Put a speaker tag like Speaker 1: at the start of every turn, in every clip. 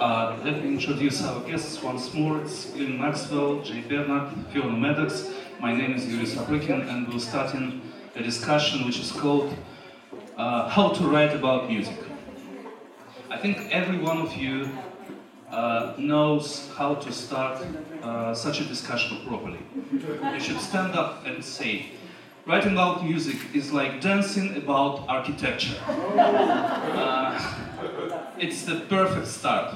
Speaker 1: Uh, let me introduce our guests once more. It's Glyn Maxwell, Jay Bernard, Fiona Maddocks. My name is Yury Saprykin, and we're starting a discussion which is called uh, How to Write About Music. I think every one of you uh, knows how to start uh, such a discussion properly. You should stand up and say, writing about music is like dancing about architecture. Uh, it's the perfect start.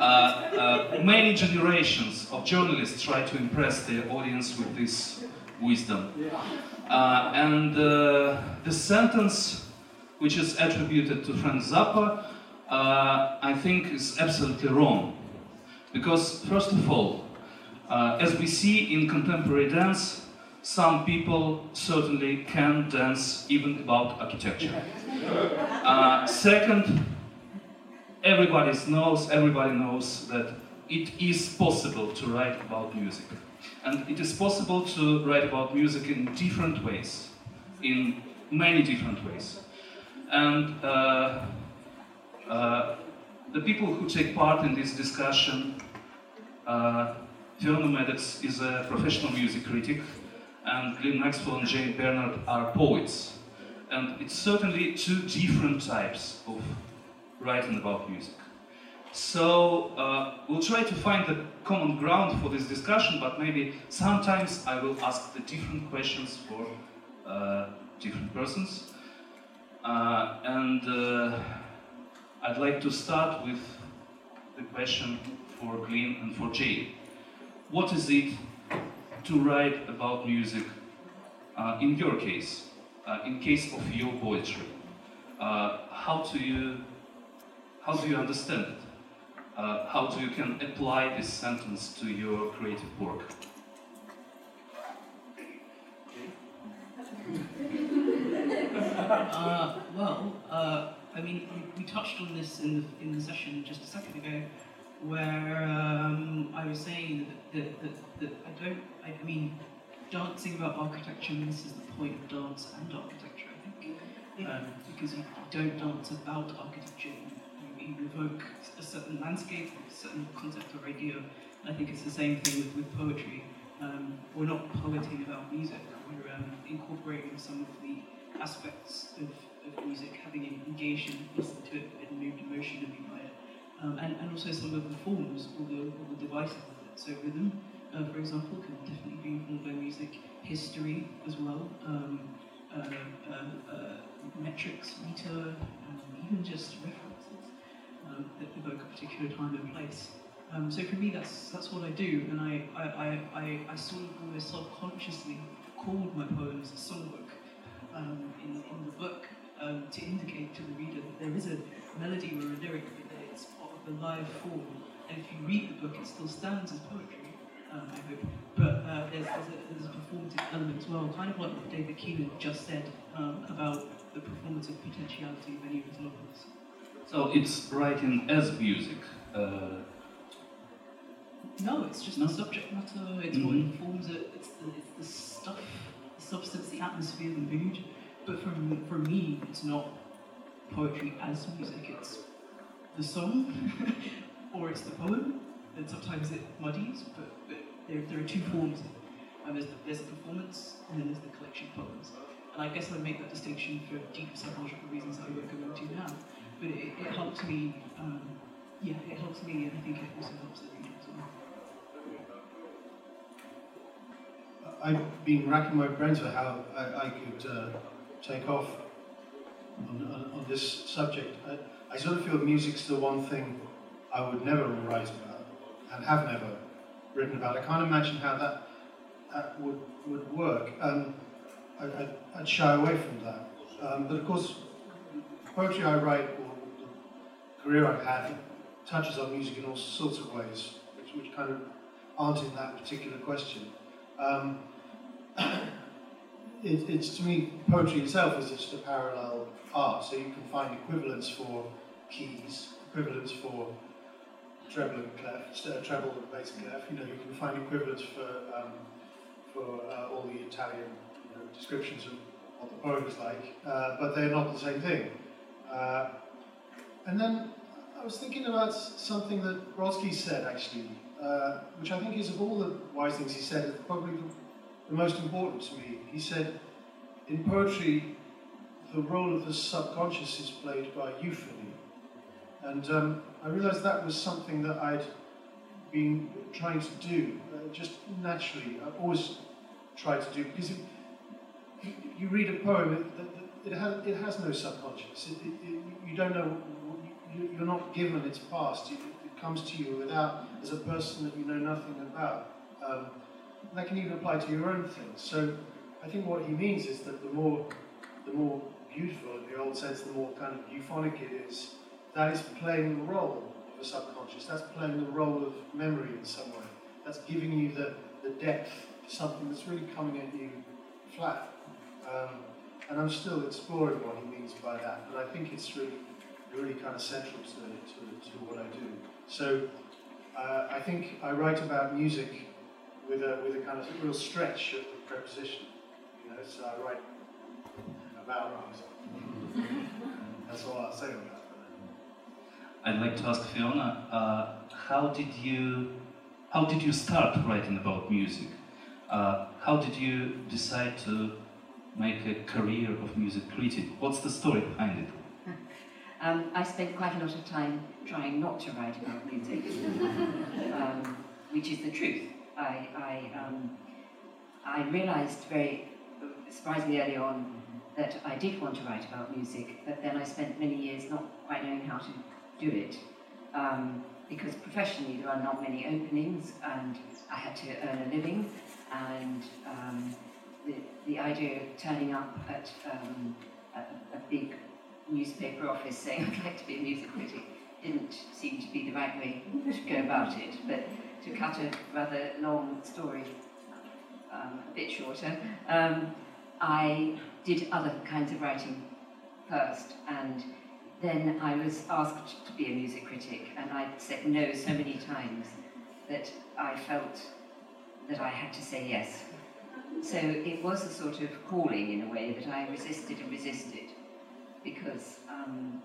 Speaker 1: Uh, uh, many generations of journalists try to impress their audience with this wisdom. Uh, and the sentence which is attributed to Frank Zappa, I think is absolutely wrong. Because, first of all, uh, as we see in contemporary dance, some people certainly can dance even about architecture. Uh, second, everybody knows, everybody knows that it is possible to write about music. And it is possible to write about music in different ways, in many different ways. And uh, uh, the people who take part in this discussion, uh, Fiona Maddocks is a professional music critic, and Glyn Maxwell and Jay Bernard are poets. And it's certainly two different types of writing about music. So uh, we'll try to find the common ground for this discussion, but maybe sometimes I will ask the different questions for uh, different persons. Uh, and uh, I'd like to start with the question for Glyn and for Jay. What is it to write about music uh, in your case, uh, in case of your poetry? how do you how do you understand it? Uh, how do you can apply this sentence to your creative work?
Speaker 2: uh, well, uh, I mean, we, we, touched on this in the, in the session just a second ago, where um, I was saying that, that, that, that I don't, I, I mean, dancing about architecture misses the point of dance and architecture, I think. Um, because you don't dance about architecture, you, evoke a certain landscape, a certain concept or idea. I think it's the same thing with, with poetry. Um, we're not poeting about music, we're um, incorporating some of the aspects of, of music, having engaged and listened to it and moved emotionally by it. Um, and, and also some of the forms or the, or the devices of it. So rhythm, uh, for example, can definitely be informed by music. History as well. Um, uh, uh, uh metrics, meter, um, even just references um, that evoke a particular time and place. Um, so for me, that's that's what I do, and I I, I, I, sort of almost subconsciously called my poems a songbook um, in, in the book um, to indicate to the reader that there is a melody or a lyric, but that it's part of the live form. And if you read the book, it still stands as poetry, um, I hope. But uh, there's, there's, a, there's a performative element as well, kind of like what David Keenan just said um, about the performative potentiality of any of his novels.
Speaker 1: So it's writing as music. Uh...
Speaker 2: No, it's just no? the subject matter. It's mm-hmm. what informs it. It's the, it's the stuff substance, the atmosphere, the mood. But for, for me, it's not poetry as music, it's the song, or it's the poem, and sometimes it muddies, but, but there, there are two forms. And there's, the, there's a performance, and then there's the collection of poems. And I guess I make that distinction for deep psychological reasons that I won't go into now. But it, it helps me, um, yeah, it helps me, and I think it also helps the reader as well.
Speaker 3: I've been racking my brains for how I, I could uh, take off on, on, on, this subject. I, I, sort of feel music's the one thing I would never write about and have never written about. I can't imagine how that, that would, would work. Um, I, would shy away from that. Um, but of course, poetry I write, career I've had, touches on music in all sorts of ways, which, which kind of aren't in that particular question. Um, it, it's to me, poetry itself is just a parallel art, so you can find equivalents for keys, equivalents for treble and clef, uh, treble and bass and clef. You know, you can find equivalents for um, for uh, all the Italian you know, descriptions of what the poem is like, uh, but they're not the same thing. Uh, and then I was thinking about something that Brodsky said actually, uh, which I think is of all the wise things he said, probably the, most important to me. He said, in poetry, the role of the subconscious is played by euphony. And um, I realized that was something that I'd been trying to do, uh, just naturally. I've always tried to do, because you read a poem, it, it, has, it has no subconscious. It, it, you don't know, you're not given its past. It, comes to you without, as a person that you know nothing about. Um, that can even apply to your own things. So I think what he means is that the more, the more beautiful, in the old sense, the more kind of euphonic it is, that is playing the role of a subconscious. That's playing the role of memory in some way. That's giving you the, the depth to something that's really coming at you flat. Um, and I'm still exploring what he means by that. But I think it's really, really kind of central to, to, to what I do. So uh, I think I write about music with a, with a kind of real stretch of the preposition. You know, so I write about music. That's all I'll say about that.
Speaker 1: I'd like to ask Fiona, uh, how did you how did you start writing about music? Uh, how did you decide to make a career of music critic? What's the story behind it?
Speaker 4: Um, I spent quite a lot of time trying not to write about music, um, which is the truth. I, I, um, I realised very surprisingly early on that I did want to write about music, but then I spent many years not quite knowing how to do it. Um, because professionally there are not many openings and I had to earn a living and um, the, the idea of turning up at um, a, big newspaper office saying I'd like to be a music critic didn't seem to be the right way to go about it. But to cut a rather long story um, a bit shorter, um, I did other kinds of writing first and then I was asked to be a music critic and I said no so many times that I felt that I had to say yes. So it was a sort of calling in a way that I resisted and resisted because um,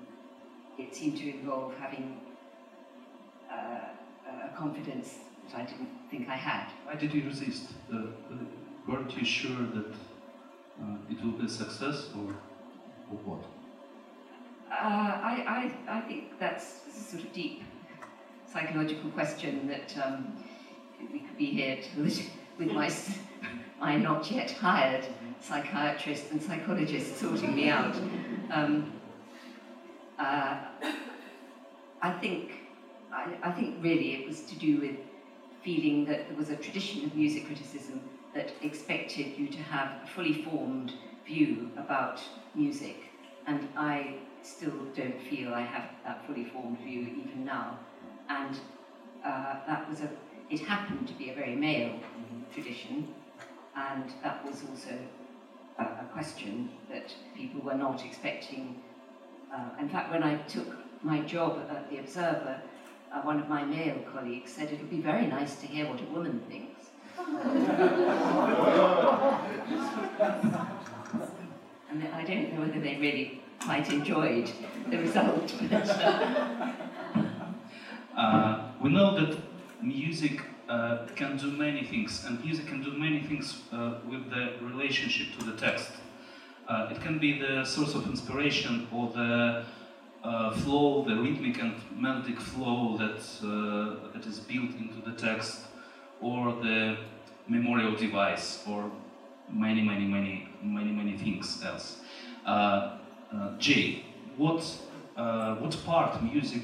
Speaker 4: it seemed to involve having uh, a confidence that I didn't think I had.
Speaker 1: Why did you resist? Uh, weren't you sure that uh, it would be a success or, or what?
Speaker 4: Uh, I, I, I think that's a sort of deep psychological question that um, we could be here to, with my, my not yet hired psychiatrist and psychologist sorting me out. Um, uh, I think I, I, think really it was to do with feeling that there was a tradition of music criticism that expected you to have a fully formed view about music, and I still don't feel I have that fully formed view even now. And uh, that was a, it happened to be a very male tradition, and that was also a, a question that people were not expecting. Uh, in fact, when I took my job at the Observer, uh, one of my male colleagues said it would be very nice to hear what a woman thinks. and I don't know whether they really quite enjoyed the result.
Speaker 1: uh, we know that music uh, can do many things, and music can do many things uh, with the relationship to the text. Uh, it can be the source of inspiration or the uh, flow, the rhythmic and melodic flow that, uh, that is built into the text, or the memorial device, or many, many, many, many, many things else. Jay, what, what part music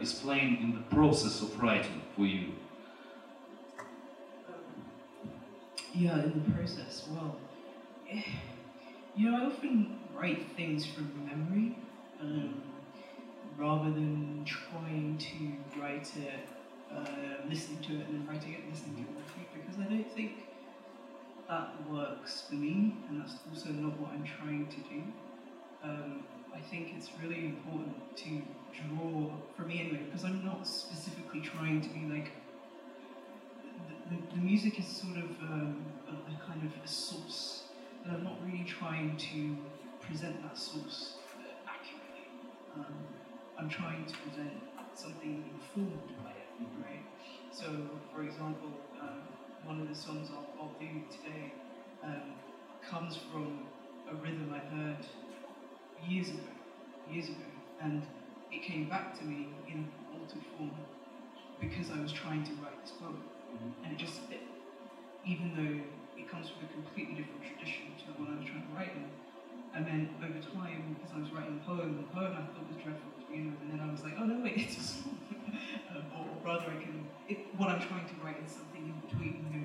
Speaker 1: is playing in the process of writing for you?
Speaker 2: Yeah, in the process, well, eh, you know, I often write things from memory um, rather than trying to write it, uh, listening to it and then writing it, listening to it, it, because I don't think that works for me, and that's also not what I'm trying to do. Um, I think it's really important to draw, for me anyway, because I'm not specifically trying to be like, the, the, music is sort of um, a, a, kind of a source, and I'm not really trying to present that source accurately. Um, I'm trying to present something informed by it, right? So, for example, um, one of the songs I'll, I'll do today um, comes from a rhythm I heard years ago, years ago, and it came back to me in altered form because I was trying to write this poem, and it just, it, even though it comes from a completely different tradition to the one I was trying to write in, and then over time, as I was writing the poem, the poem I thought was dreadful to begin with, and then I was like, oh no, wait, it's a song. um, or, or rather, I can, it, what I'm trying to write is something in between and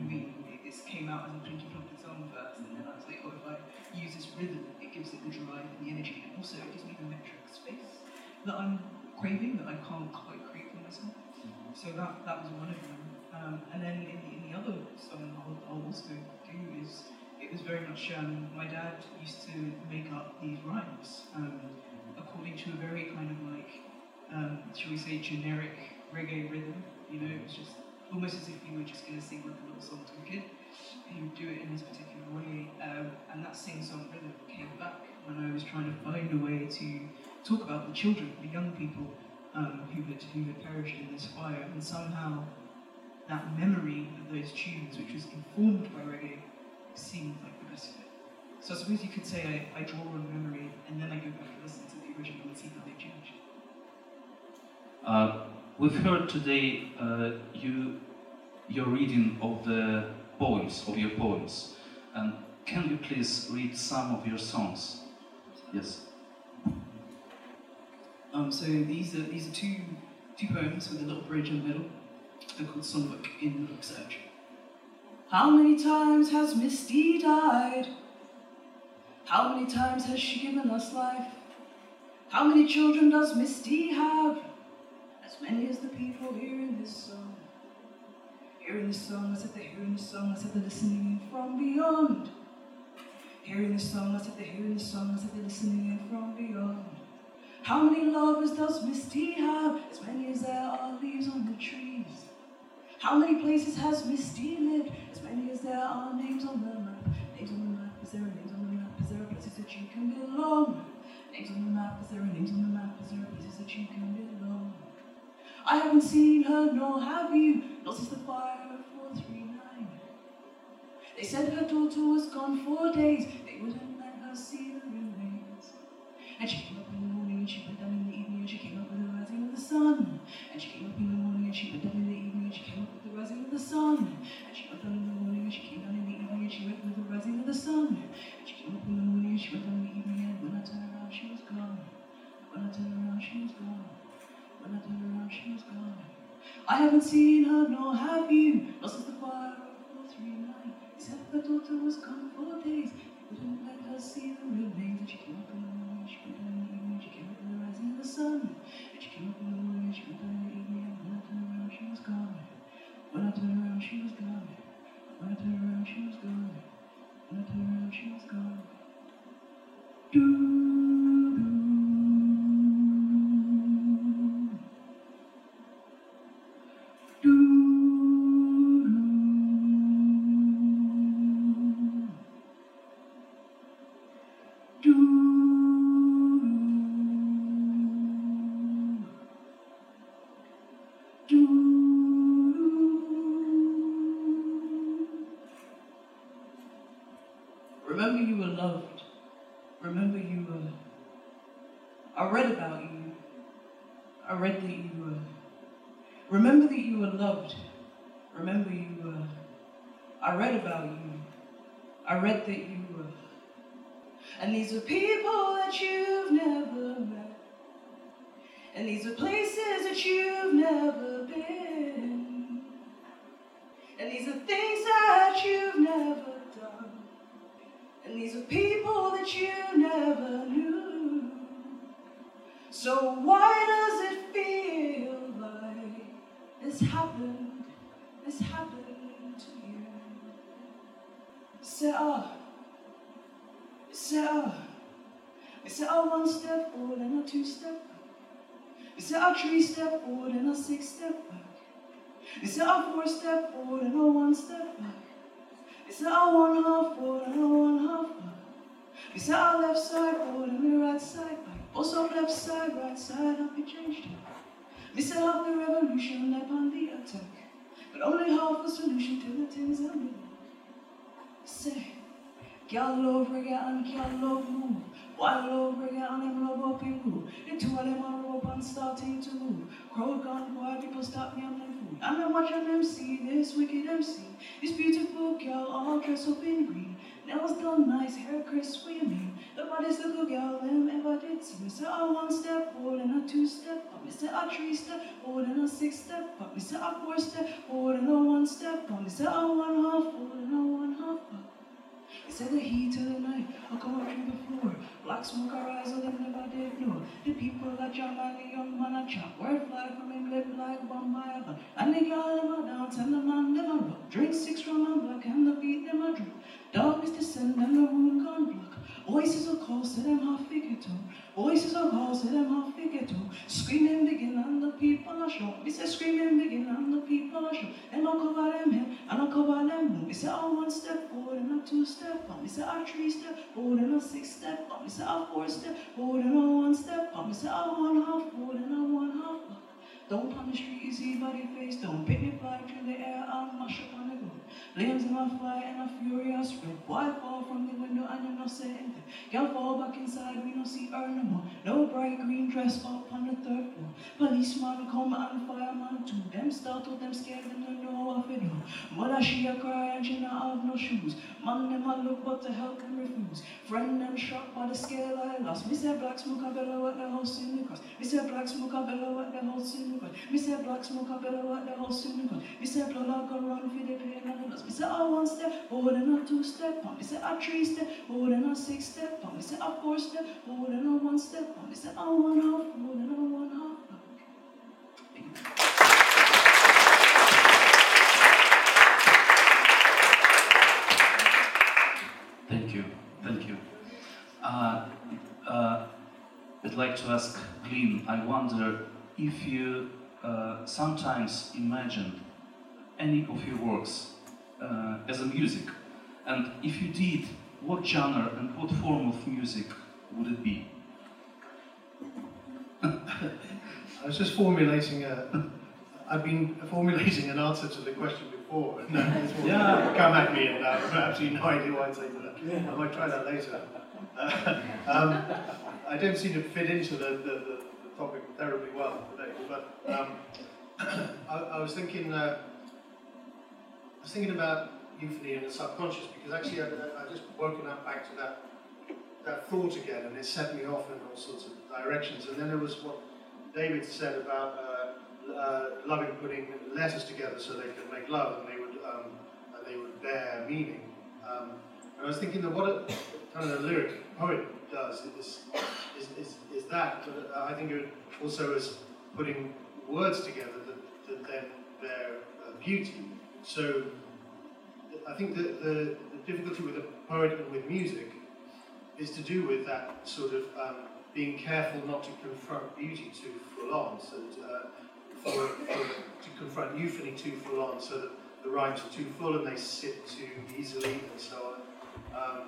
Speaker 2: this came out as a Plinky Plonky song first, and then I was like, oh, if I use this rhythm, it gives it the drive and the energy, and also it gives me the metric space that I'm craving, that I can't quite create for myself. So that, that was one of them. Um, and then in the, in the other song I'll, I'll also do is it was very much um, my dad used to make up these rhymes um, according to a very kind of like um, shall we say generic reggae rhythm you know? It was just almost as if you were just going to sing like a little song to a kid. He would do it in this particular way um, and that sing-song rhythm came back when I was trying to find a way to talk about the children the young people um, who, had, who had perished in this fire. And somehow that memory of those tunes which was informed by reggae seemed like the best fit. So I suppose you could say I, I draw on memory and then I go back and listen to the original and see how they changed.
Speaker 1: Uh, we've heard today uh, you your reading of the poems of your poems, and can you please read some of your songs? Yes.
Speaker 2: Um, so these are these are two two poems with a little bridge in the middle. In Search. How many times has Misty died? How many times has she given us life? How many children does Misty have? As many as the people hearing this song. Hearing this song, I said they're hearing this song, I said they're listening in from beyond. Hearing this song, I said they're hearing this song, I said they're listening in from beyond. How many lovers does Misty have? As many as there are leaves on the trees. How many places has Misty lived? As many as there are names on the map. Names on the map, is there a names on the map? Is there a places that you can belong? Names on the map, is there a names on the map? Is there a places that you can belong? I haven't seen her, nor have you, not since the fire of 439. They said her daughter was gone four days, they wouldn't let her see the remains. And she came up in the morning, and she went down in the evening, and she came up with the rising of the sun. And she came up in rising of the sun. And she went down in the morning, and she came down in the evening, and she went with the rising of the sun. And she came up in the morning, and she went down in the evening, and when I turned around, she was gone. When I turned around, she was gone. When I turned around, she was gone. I haven't seen her, nor have you, not since the fire of 439. Except her daughter was gone for days. They wouldn't let her see the remains. And she came up in the morning, she went down in the evening, she came up in the rising of the sun. And she came up in the morning, she went down in the evening, When I turned around, she was gone. When I turned around, she was gone. When I turned around, she was gone. Do, step forward and a one step back. Set a one half forward and a one half back. Set our left side forward and the right side back. Also left side, right side, up we changed it. Say half the revolution upon the attack, but only half the solution to the things I'm in. Say, love reggae and girl love move. While love reggae and them love up in groove. The two of them are up and starting to move. Crowd gone wild, people stop me on them food. And I'm not watching them see this wicked MC. This beautiful girl all dressed up in green. Nails done nice, hair crisp, mean? The baddest little girl them ever did see. Me say a one step forward a two step up. Me say a three step forward a six step up. Me say a four step forward a one step up. Me say a one half forward a one half up. Say the heat to the night, I come up through the floor. Black smoke arise, them never did know. The people that jam and the young man a chop. Word fly from him lip like bomb by a gun. And the girl them a dance and the man them a rock. Drink six rum and black and the beat them a drop. Darkness descend and the moon gone black. Voices are calls to them half figure. Voices are calls to them half figure too. Screaming begin and the people are shocked. Me say screaming begin and the people are shocked. Them a cover them head and a cover them mouth. Me say a one step forward and a two step up. We say a three step forward and a six step up. We say a four step forward and a one step up. We say a one half forward and a one half. Don't on the street, you see body face. Don't pick me fly through the air and mash up on the ground. Flames in my fire and a furious red. Boy fall from the window and you not say anything. Girl fall back inside, we don't see her no more. No bright green dress up on the third floor. Policeman come and fireman too. Them startled, them scared, them don't know what to do. Mother she a cry and she not have no shoes. Man them a look but to help them refuse. Friend them shocked by the scale I lost. Me say black smoke a better what the house in the cross. Me say black smoke a better what the house in the cross. Me say black smoke a better what the house in the cross. Me say blood a run for the pain and the loss. Me say a one step and a two step up. Me say a three step and a six step up. Me say a four step and a one step up. Me say a one half and a one half. Thank you.
Speaker 1: Thank you, thank you. Uh, uh, I'd like to ask Glyn, I wonder if you uh, sometimes imagine any of your works uh, as a music, and if you did, what genre and what form of music would it be?
Speaker 3: I was just formulating a. I've been formulating an answer to the question before, and
Speaker 1: Yeah.
Speaker 3: come at me, and I have absolutely no idea what I'd say to that. I might try that later. Uh, um, I don't seem to fit into the, the, the, the topic terribly well today, but um, I, I was thinking. Uh, I was thinking about euphony and the subconscious because actually I, I, just woken up back to that that thought again, and it set me off in all sorts of directions. And then there was what David said about uh, uh, loving putting letters together so they could make love, and they would um, and they would bear meaning. Um, and I was thinking that what a kind of a lyric poet does is is, is, is that, but I think it also is putting words together that, that then bear uh, beauty. So I think that the, the difficulty with a poet and with music is to do with that sort of um, being careful not to confront beauty too full on, so that, uh, for, for, to confront euphony too full on, so that the rhymes are too full and they sit too easily and so on. Um,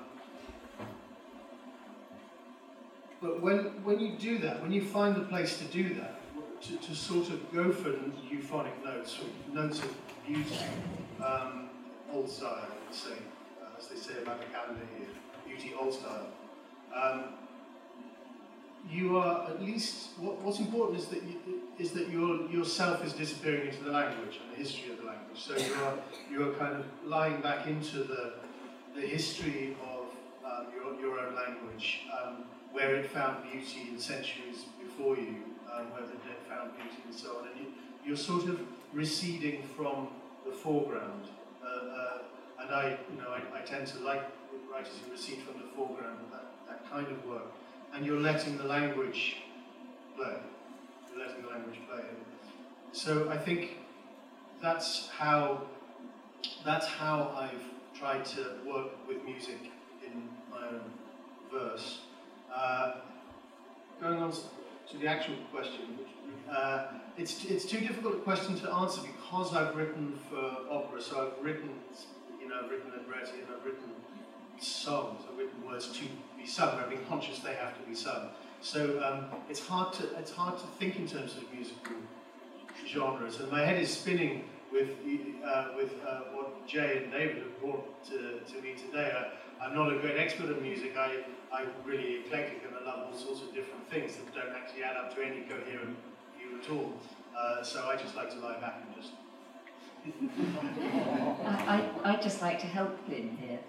Speaker 3: but when, when you do that, when you find the place to do that, to, to sort of go for euphonic notes, or notes of beauty, um, old style, say, uh, as they say about the calendar here, beauty old style. Um, you are at least what, what's important is that you, is that your yourself is disappearing into the language and the history of the language. So you are you are kind of lying back into the the history of um, your your own language, um, where it found beauty in centuries before you, um, where the dead found beauty and so on, and you, you're sort of receding from the foreground. Uh, uh, and I, you know, I, I tend to like writers who recede from the foreground, that, that kind of work. And you're letting the language play. You're letting the language play. So I think that's how that's how I've tried to work with music in my own verse. Uh, going on to the actual question, uh, it's, it's too difficult a question to answer because I've written for opera, so I've written, you know, I've written libretti and I've written songs, I've written words to be sung, I've been conscious they have to be sung. So um, it's hard to it's hard to think in terms of musical genres, and my head is spinning with uh, with uh, what Jay and David have brought to, to me today. I, am not a great expert in music. I I'm really eclectic and I love all sorts of different things that don't actually add up to any coherent view at all. Uh, so I just like to lie back and just.
Speaker 4: I, I, just like to help Glyn here.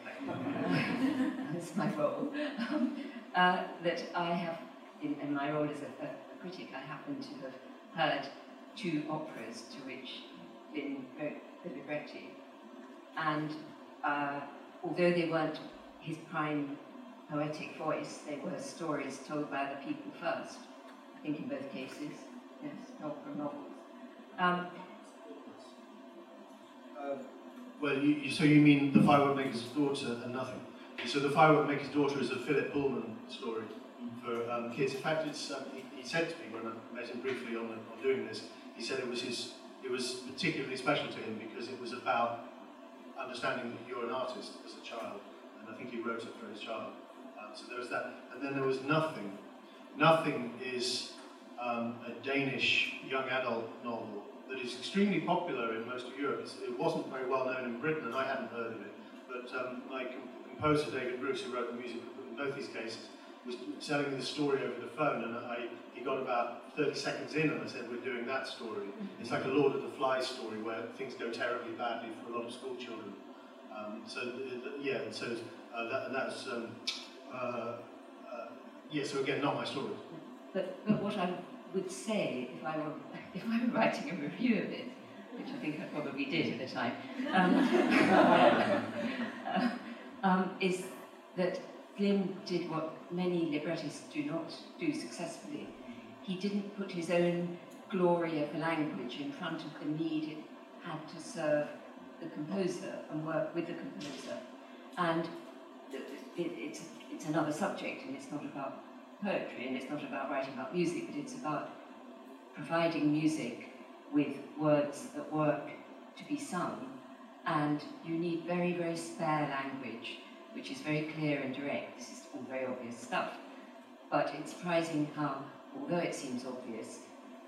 Speaker 4: That's my role. Um, uh, that I have, in, in my role as a, a, critic, I happen to have heard two operas to which Glyn wrote the libretti. And uh, although they weren't his prime poetic voice, they were stories told by the people first. I think in both cases, yes, not from novels. Um,
Speaker 3: uh, well, you, so you mean the firework maker's daughter and nothing? So the firework maker's daughter is a Philip Pullman story for um, kids. In fact, it's, um, he, he, said to me when I met him briefly on, on doing this, he said it was his, it was particularly special to him because it was about understanding that you're an artist as a child, and I think he wrote it for his child. Um, so there was that, and then there was nothing. Nothing is um, a Danish young adult novel that is extremely popular in most of Europe. It's, it wasn't very well known in Britain, and I hadn't heard of it. But um, my composer, David Bruce, who wrote the music in both these cases, was telling me the story over the phone, and I, he got about 30 seconds in, and I said, we're doing that story. It's like a Lord of the Flies story where things go terribly badly for a lot of school children. Um, so, yeah, so uh, that, that's, um, uh, uh, yeah, so again, not my story.
Speaker 4: But, but what I would say, if I were, if I were writing a review of it, which I think I probably did at the time, um, uh, um, is that Glyn did what many librettists do not do successfully. He didn't put his own glory of language in front of the need it had to serve the composer and work with the composer. And it, it's, it's another subject, and it's not about poetry, and it's not about writing about music, but it's about providing music with words that work to be sung. And you need very, very spare language which is very clear and direct. This is all very obvious stuff. But it's surprising how, although it seems obvious,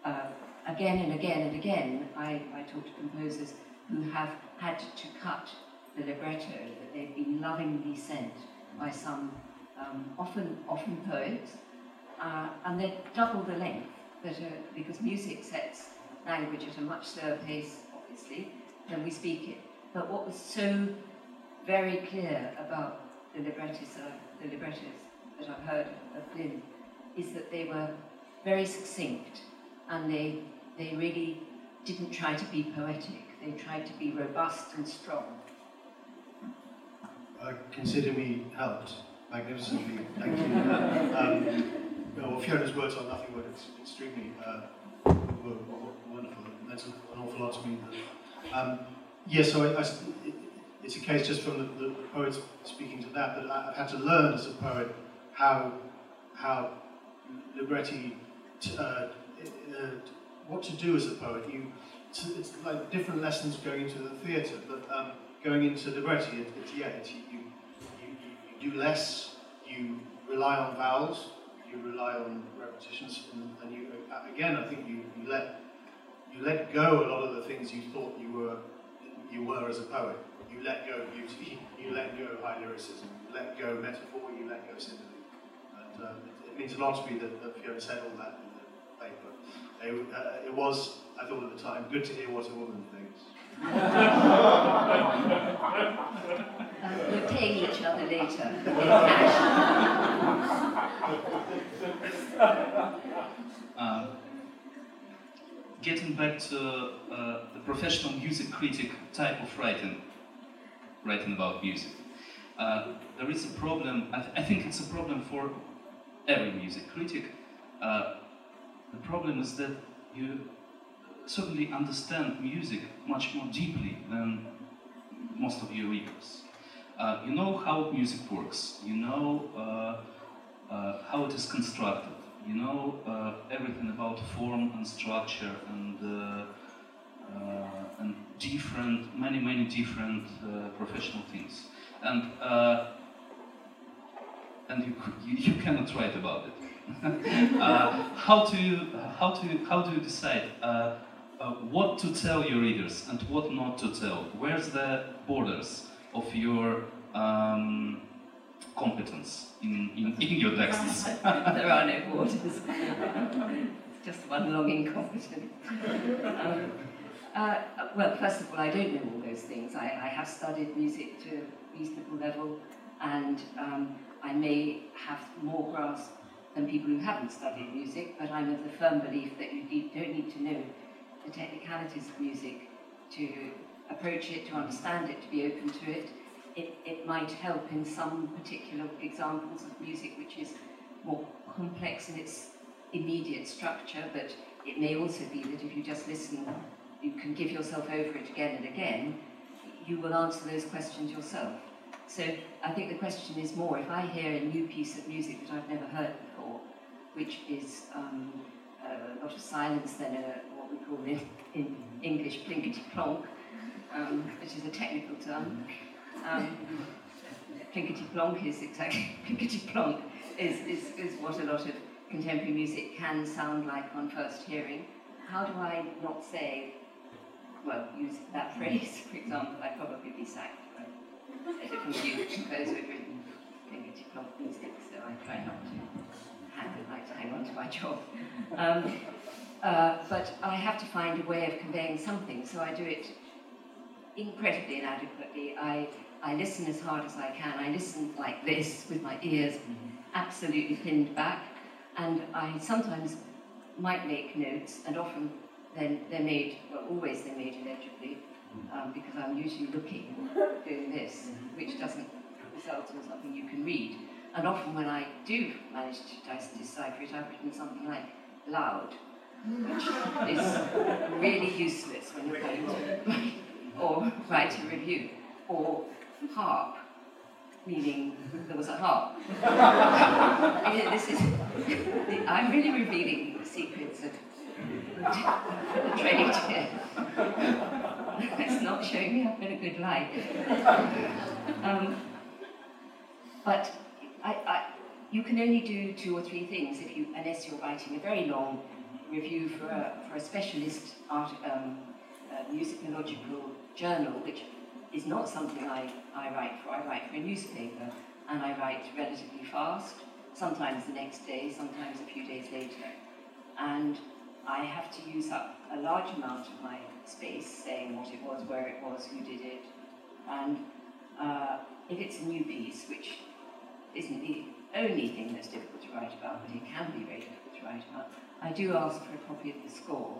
Speaker 4: uh, again and again and again, I, I talk to composers who have had to cut the libretto that they'd been lovingly sent by some um, often often poets, uh, and they're double the length, but, uh, because music sets language at a much slower pace, obviously, than we speak it. But what was so very clear about the librettists, uh, the librettos that I've heard of Glyn is that they were very succinct and they, they really didn't try to be poetic. They tried to be robust and strong.
Speaker 3: I consider me helped magnificently. Thank you. um, well, Fiona's words are nothing but extremely uh, wonderful. It meant an awful lot to me. Um, yes, yeah, so I, I, it's a case just from the, the, the poets speaking to that, that I've had to learn as a poet how, how libretti, uh, uh, what to do as a poet. You, it's, like different lessons going into the theatre, but um, going into libretti, it, it's, yeah, it's, you, you, you, do less, you rely on vowels, you rely on repetitions, and, and you, again, I think you, you let you let go a lot of the things you thought you were you were as a poet you let go of beauty, you let go of high lyricism, you let go of metaphor, you let go sympathy. And um, it, it, means a lot to me that, that Fiona said all that paper. It, uh, it was, I thought at the time, good to hear what a woman thinks.
Speaker 4: we're paying each other later
Speaker 1: um, getting back to uh, the professional music critic type of writing, writing about music. Uh, there is a problem, I, th I, think it's a problem for every music critic. Uh, the problem is that you certainly understand music much more deeply than most of your readers. Uh, you know how music works, you know uh, uh, how it is constructed, you know uh, everything about form and structure and uh, and different, many, many different uh, professional things. And, uh, and you, you, cannot write about it. How, to, how, to, how do you decide uh, what to tell your readers and what not to tell. Where's the borders of your um, competence in, in, in your texts?
Speaker 4: there are no borders. it's just one long incompetence. Um, uh, well, first of all, I don't know all those things. I, I have studied music to a reasonable level, and um, I may have more grasp than people who haven't studied music, but I'm of the firm belief that you don't need to know the technicalities of music to approach it, to understand it, to be open to it. It, it might help in some particular examples of music which is more complex in its immediate structure, but it may also be that if you just listen, you can give yourself over it again and again, you will answer those questions yourself. So I think the question is more, if I hear a new piece of music that I've never heard which is um, a lot of silence, then a, what we call in, in English plinkety plonk, um, which is a technical term. Um, plinkety plonk is exactly plinkety plonk is, is, is what a lot of contemporary music can sound like on first hearing. How do I not say, well, use that phrase, for example, I'd probably be sacked a computer composer who'd written plinkety plonk music, so I try not to hang, like to hang on to my job. Um, uh, but I have to find a way of conveying something, so I do it incredibly inadequately. I, I listen as hard as I can. I listen like this with my ears absolutely pinned back, and I sometimes might make notes, and often then they're made, well, always they're made illegibly, um, because I'm usually looking, doing this, which doesn't result in something you can read. And often when I do manage to decipher it, I've written something like loud, which is really useless when you're going to or write a review, or harp, meaning there was a harp. this is, I'm really revealing the secrets of the trade here. it's not showing me up in a good light. um, but I, I, you can only do two or three things if you, unless you're writing a very long review for a, for a specialist art, um, musicological journal, which is not something I, I write for. I write for a newspaper, and I write relatively fast, sometimes the next day, sometimes a few days later. And I have to use up a large amount of my space saying what it was, where it was, who did it. And uh, if it's a new piece, which isn't the only thing that's difficult to write about, but it can be very difficult to write about, I do ask for a copy of the score.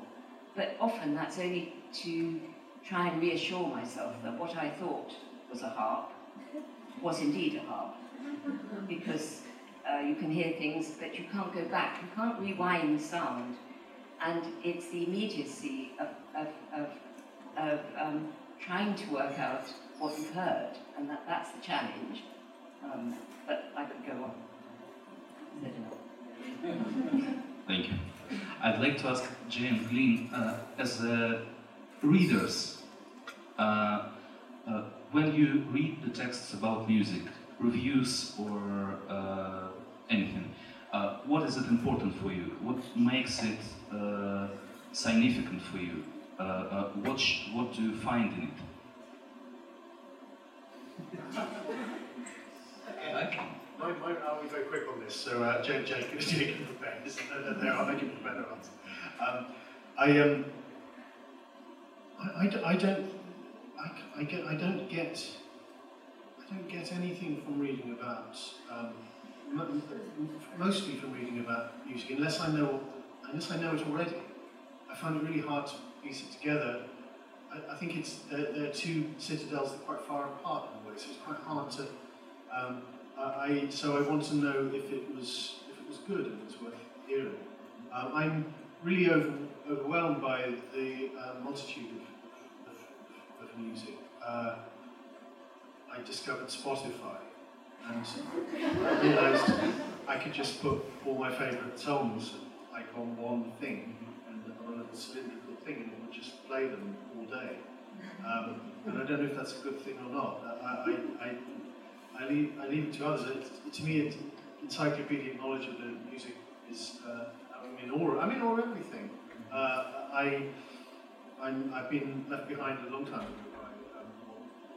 Speaker 4: But often that's only to try and reassure myself that what I thought was a harp was indeed a harp. Because uh, you can hear things, but you can't go back. You can't rewind the sound and it's the immediacy of, of, of, of um, trying to work out what you've heard, and that, that's the challenge. Um, but I could go on.
Speaker 1: Thank you. I'd like to ask Jane Glyn, uh, as uh, readers, uh, uh, when you read the texts about music, reviews or uh, anything, uh, what is it important for you? What makes it uh, significant for you? Uh, uh what, what do you find in it?
Speaker 3: My, my, I'll be very quick on this. So, uh, Jake, Jake, Jake can prepare. There, I'll make him prepare their answer. Um, I, um, I, I, I don't, I, I, get, I don't get, I don't get anything from reading about um, mostly from reading about music, unless I know unless I know it already. I find it really hard to piece it together. I, I think it's they're, they're, two citadels that are quite far apart in a way, so it's quite hard to. Um, I so I want to know if it was if it was good and it's worth hearing. Um, I'm really over, overwhelmed by the uh, multitude of, of, of music. Uh, I discovered Spotify and I realised I could just put all my favourite songs like on one thing and on a little cylindrical thing and it would just play them all day. Um, and I don't know if that's a good thing or not. I, I, I, I, leave, I it to others. To me, encyclopedic knowledge of the music is, uh, I mean, or I mean, or everything. Uh, I, I'm, I've been left behind a long time ago by um,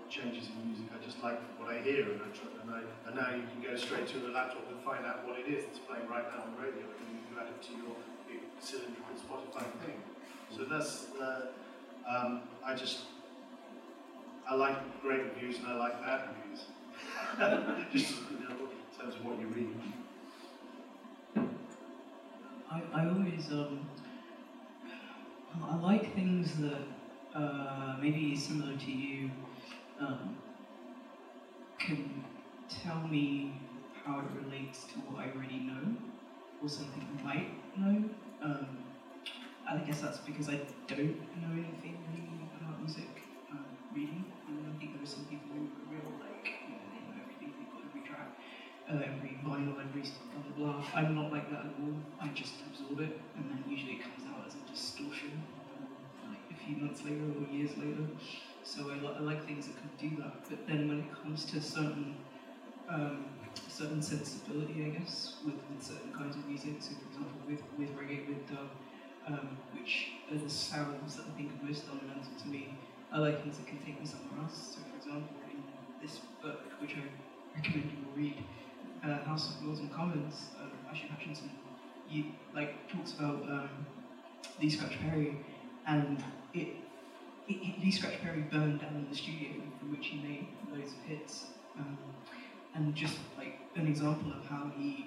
Speaker 3: changes in music. I just like what I hear, and, I try, and, I, and now you can go straight to the laptop and find out what it is that's playing right now on the radio, and you can add it to your big cylindrical Spotify thing. So that's, uh, um, I just, I like great reviews and I like bad reviews. Just know, in terms of what you read.
Speaker 2: I, I always um I like things that uh, maybe similar to you um, can tell me how it relates to what I already know or something I might know. Um, I guess that's because I don't know anything really about music uh, really. I, mean, I think there are some people who are real like you they know everything, they've got every track uh, every vinyl, every blah blah blah. I'm not like that at all. I just absorb it, and then usually it comes out as a distortion, like a few months later or years later. So I, I like things that can do that. But then when it comes to certain um, certain sensibility, I guess, with, with certain kinds of music. So for example, with with reggae, with dub, um, which are the sounds that I think are most fundamental to me. I like things that can take me somewhere else. So for example, in this book, which I recommend you read, uh, House of Lords and Commons, uh, Ishion Hutchinson, you like talks about um, Lee Scratch Perry, and it, it, it- Lee Scratch Perry burned down the studio from which he made loads of hits, um, and just like an example of how he,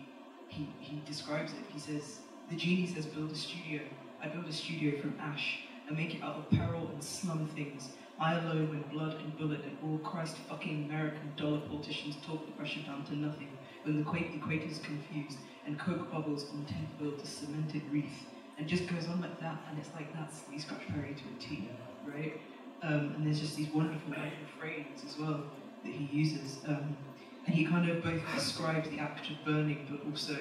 Speaker 2: he he describes it, he says the genie says build a studio. I build a studio from ash and make it out of peril and slum things. I alone when blood and bullet and all Christ fucking American dollar politicians talk the pressure down to nothing when the quake equator's confused and coke bubbles on tent built a cemented wreath and just goes on like that and it's like that's Lee Scratch Perry to a T, right? Um, and there's just these wonderful like, refrains as well that he uses. Um, and he kind of both describes the act of burning but also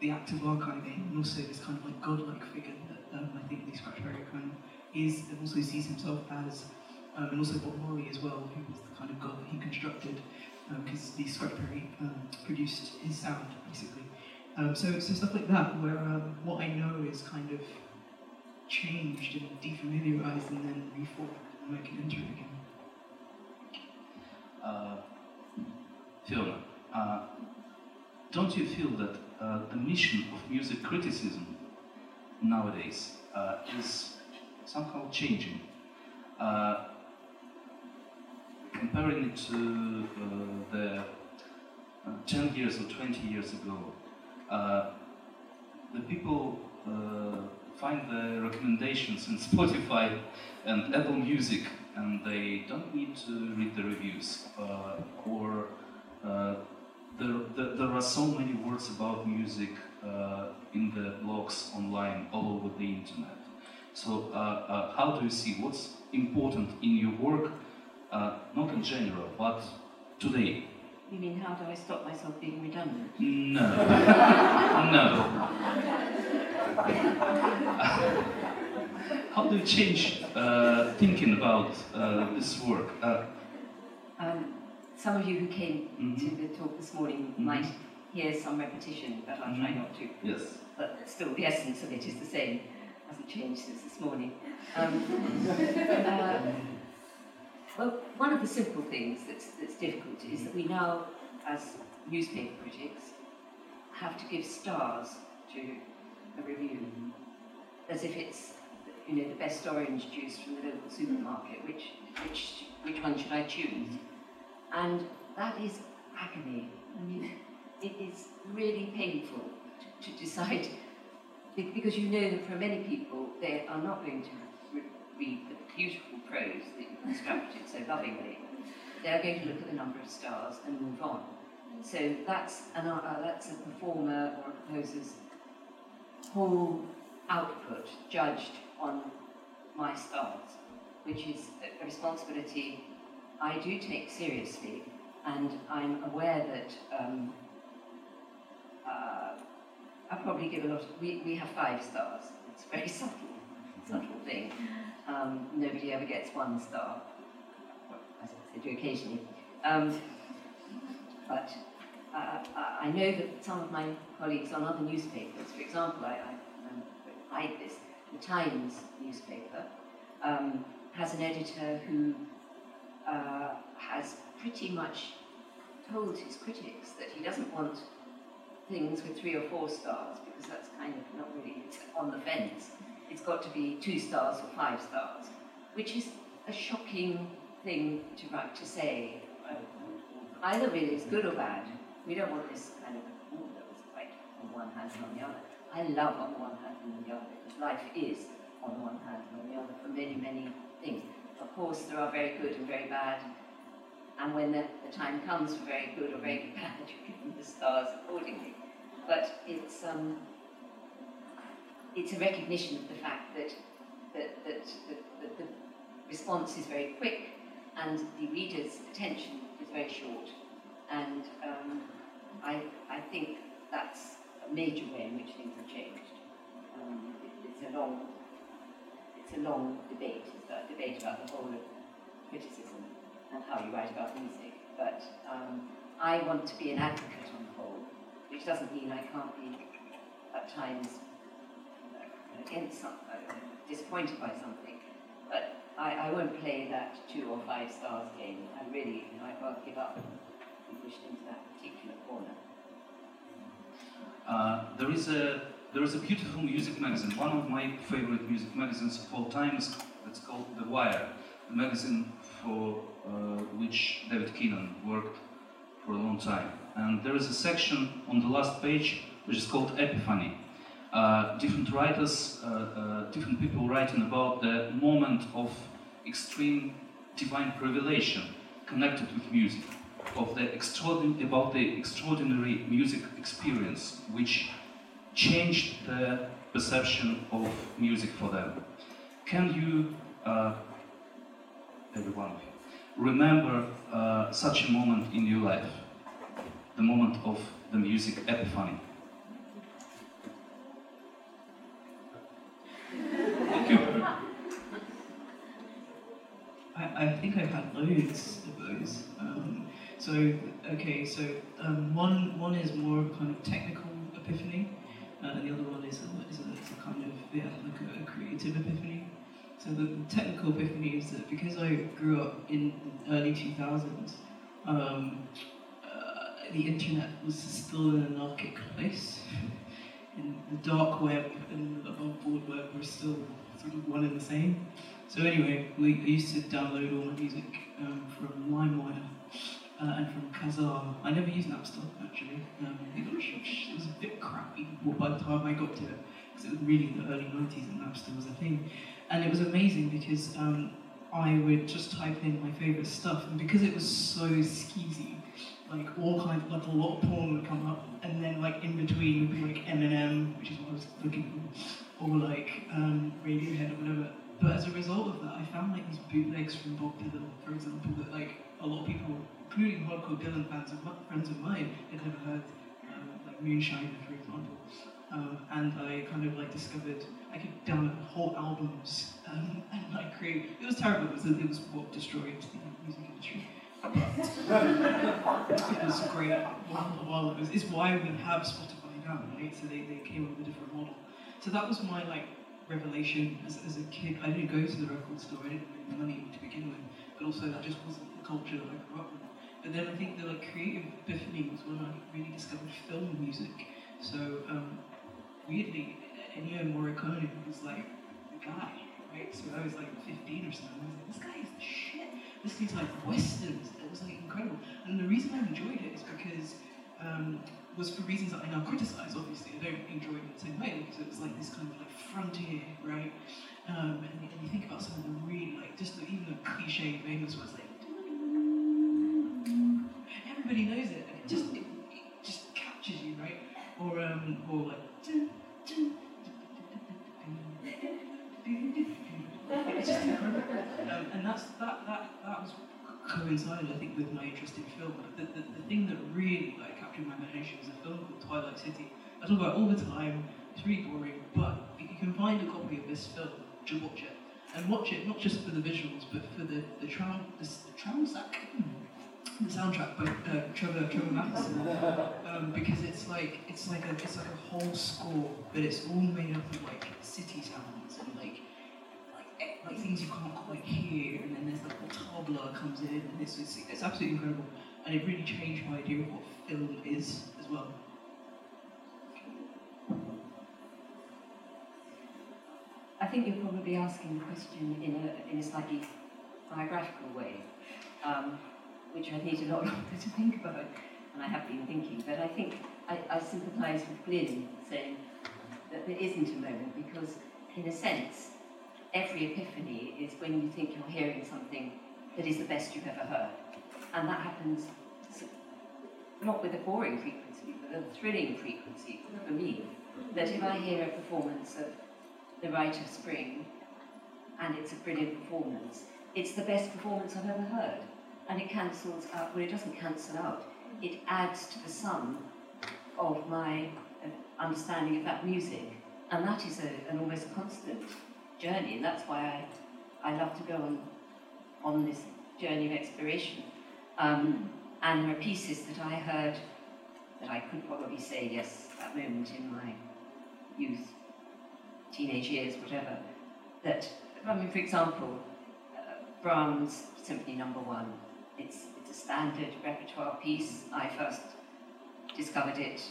Speaker 2: the act of archiving and also this kind of like godlike figure that um, I think Lee Scratch Perry kind of is and also sees himself as um, and also Bob Marley as well, who was the kind of god that he constructed because the Scratch Perry um, produced his sound basically. Um, so, so stuff like that, where um, what I know is kind of changed and defamiliarized and then reformed, and I can enter it again.
Speaker 1: Uh, Fiona, uh, don't you feel that uh, the mission of music criticism nowadays uh, is somehow changing? Comparing it to uh, the uh, 10 years or 20 years ago, uh, the people find the recommendations in Spotify and Apple Music and they don't need to read the reviews uh, or uh, there, there, there are so many words about music uh, in the blogs online all over the internet. So how do you see what's important in your work, uh, not in general, but today?
Speaker 4: You mean how do I stop myself being redundant?
Speaker 1: No. no. How do you change uh, thinking about uh, this work? Uh,
Speaker 4: Um, some of you who came
Speaker 1: Mhm.
Speaker 4: to the talk this morning
Speaker 1: Mhm.
Speaker 4: might hear some repetition, but I'll try
Speaker 1: Mhm.
Speaker 4: not to.
Speaker 1: yes.
Speaker 4: But still, the essence of it is the same. It Hasn't changed since this morning. Um, uh, well, one of the simple things that's, that's difficult is that we now, as newspaper critics, have to give stars to a review, as if it's you know the best orange juice from the local supermarket. Which which which one should I choose? And that is agony. I mean, it is really painful to, to decide because you know that for many people they are not going to read the beautiful prose that you constructed so lovingly. They are going to look at the number of stars and move on. So that's an uh, that's a performer or a composer's whole output judged on my stars, which is a- a responsibility I do take seriously, and I'm aware that um, uh, I probably give a lot. Of, we we have five stars. It's very subtle, subtle thing. Um, nobody ever gets one star. I they do occasionally. Um, but uh, I I know that some of my colleagues on other newspapers, for example, I, I um, hide this, the Times newspaper, um, has an editor who uh, has pretty much told his critics that he doesn't want things with three or four stars because that's kind of not really on the fence. It's got to be two stars or five stars, which is a shocking thing to write to say. Either really it's good or bad. We don't want this kind of oh, that was quite on one hand and on the other. I love on one hand and on the other life is on one hand and on the other for many, many things. Of course, there are very good and very bad, and when the, the time comes for very good or very bad, you give them the stars accordingly. But it's um, it's a recognition of the fact that that, that, that, the response is very quick and the reader's attention is very short. And um, I, I think that's a major way in which things have changed. Um, it, it's a long it's a long debate. It's a debate about the whole of criticism and how you write about music. But um, I want to be an advocate on the whole, which doesn't mean I can't be at times against something, disappointed by something. But I, I won't play that two or five stars game. I really, I won't give up and pushed into that particular corner.
Speaker 1: Uh, there is a there is a beautiful music magazine, one of my favorite music magazines of all time. It's called The Wire, a magazine for uh, which David Keenan worked for a long time. And there is a section on the last page which is called Epiphany. Uh, different writers, uh, uh, different people writing about the moment of extreme divine revelation connected with music, of the extraordinary, about the extraordinary music experience which changed the perception of music for them. Can you, uh, every one of you, remember uh, such a moment in your life? The moment of the music epiphany.
Speaker 2: I, think I've had loads of those. Um, so okay, so um, one one is more kind of technical epiphany, uh, and the other one is a, is a, is a kind of yeah like a, a creative epiphany. So the, technical epiphany is that because I grew up in the early 2000s, um, uh, the internet was still an archaic place. and the dark web and the above board web were still sort of one and the same. So anyway, we used to download all my music um, from LimeWire uh, and from Kazaa. I never used Napster actually. Um, it, was, it was a bit crappy by the time I got to it because it was really the early 90s and Napster was a thing. And it was amazing because um, I would just type in my favourite stuff and because it was so skeezy, like all kinds, like a lot of porn would come up, and then like in between would be like Eminem, which is what I was looking for, or like um, Radiohead or whatever. But as a result of that, I found like these bootlegs from Bob Dylan, for example, that like a lot of people, including hardcore Dylan fans of friends of mine, had never heard, um, like Moonshine, for example. Um, and I kind of like discovered I could download whole albums um, and like create. It was terrible. It was, it was what destroyed the music industry. It was great while it was. It's why we have Spotify now, right? So they, they came up with a different model. So that was my like revelation as, as a kid. I didn't go to the record store. I didn't make money to begin with, but also that just wasn't the culture that I grew up with. But then I think the like creative epiphany was when I really discovered film music. So um, weirdly, Ennio Morricone was like the guy, right? So I was like 15 or something. I was like, this guy is shit. Listening to like westerns, it was like incredible. And the reason I enjoyed it is because um, was for reasons that I now criticize. Obviously, I don't enjoy it in the same way because it was like this kind of like frontier, right? Um, and, and, you think about some of the really like just the, even the cliche famous ones like everybody knows it, and it just it, it just captures you, right? Or um, or like. It's just incredible. Um, and that's that that that was coincided, I think, with my interest in film. The, the, the thing that really like my imagination was a film called Twilight City. I talk about all the time. It's really boring, but if you can find a copy of this film, to watch it and watch it not just for the visuals, but for the the traum the, the soundtrack. The soundtrack by uh, Trevor Trevor Mathison, um, because it's like it's like a it's like a whole score, but it's all made up of like city sounds and like like like things you can't quite hear, and then there's like the tabla comes in, and it's, it's, it's absolutely incredible. And it really changed my idea of what film is as well.
Speaker 4: I think you're probably asking the question in a, in a slightly biographical way, um, which I need a lot longer to think about, and I have been thinking. But I think I, I sympathise with Glyn saying that there isn't a moment because, in a sense, every epiphany is when you think you're hearing something that is the best you've ever heard. And that happens not with a boring frequency, but a thrilling frequency for me. That if I hear a performance of The Rite of Spring and it's a brilliant performance, it's the best performance I've ever heard. And it cancels out, well, it doesn't cancel out, it adds to the sum of my uh, understanding of that music. And that is a, an almost constant journey, and that's why I, I love to go on, on this journey of exploration. Um, and there are pieces that I heard that I could probably say, yes, that moment in my youth, teenage years, whatever, that, I mean, for example, uh, Brahms' Symphony Number One, it's, it's a standard repertoire piece. I first discovered it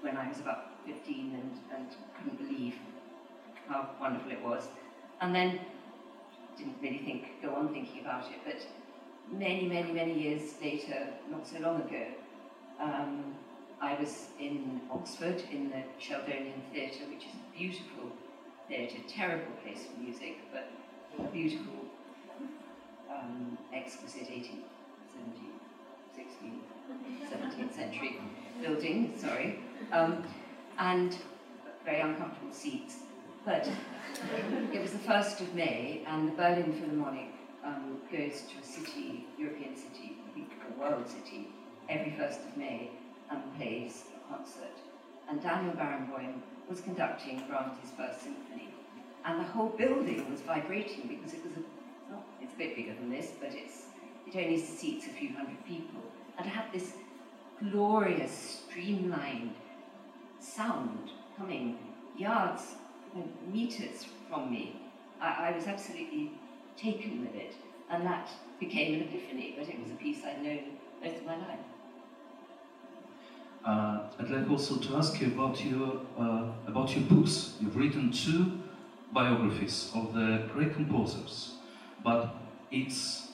Speaker 4: when I was about 15 and, and couldn't believe how wonderful it was. And then didn't really think, go on thinking about it, but many, many, many years later, not so long ago, um, I was in Oxford in the Sheldonian Theatre, which is a beautiful theatre, terrible place for music, but a beautiful, um, exquisite 18th, 17th, 16th, 17th century building, sorry, um, and very uncomfortable seats. But it was the 1st of May, and the Berlin Philharmonic um, goes to a city, European city, I a world city, every 1st of May and plays a concert. And Daniel Barenboim was conducting Brahms' first symphony. And the whole building was vibrating because it was a, well, it's a bit bigger than this, but it's, it only seats a few hundred people. And to have this glorious, streamlined sound coming yards, meters from me, I, I was absolutely taken with it. And that became an epiphany, but it was a piece I'd known most of my life.
Speaker 1: Uh, I'd like also to ask you about your uh, about your books. You've written two biographies of the great composers, but it's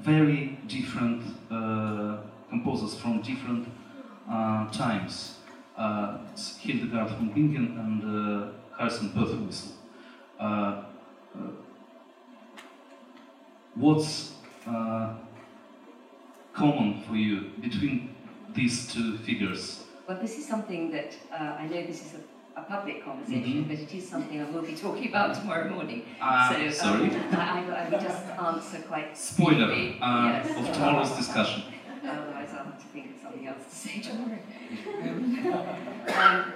Speaker 1: very different uh, composers from different uh, times. Uh, Hildegard von Bingen and uh, Harrison Birtwistle. Uh, uh, what's uh, common for you between these two figures?
Speaker 4: Well, this is something that uh, I know this is a, a public conversation,
Speaker 1: Mhm.
Speaker 4: but it is something I will be talking about tomorrow morning.
Speaker 1: Uh,
Speaker 4: so
Speaker 1: sorry.
Speaker 4: Um, I, I, I will just answer quite
Speaker 1: Spoiler uh,
Speaker 4: yes.
Speaker 1: of tomorrow's discussion.
Speaker 4: Otherwise, I'll have to think of something else to say tomorrow. um,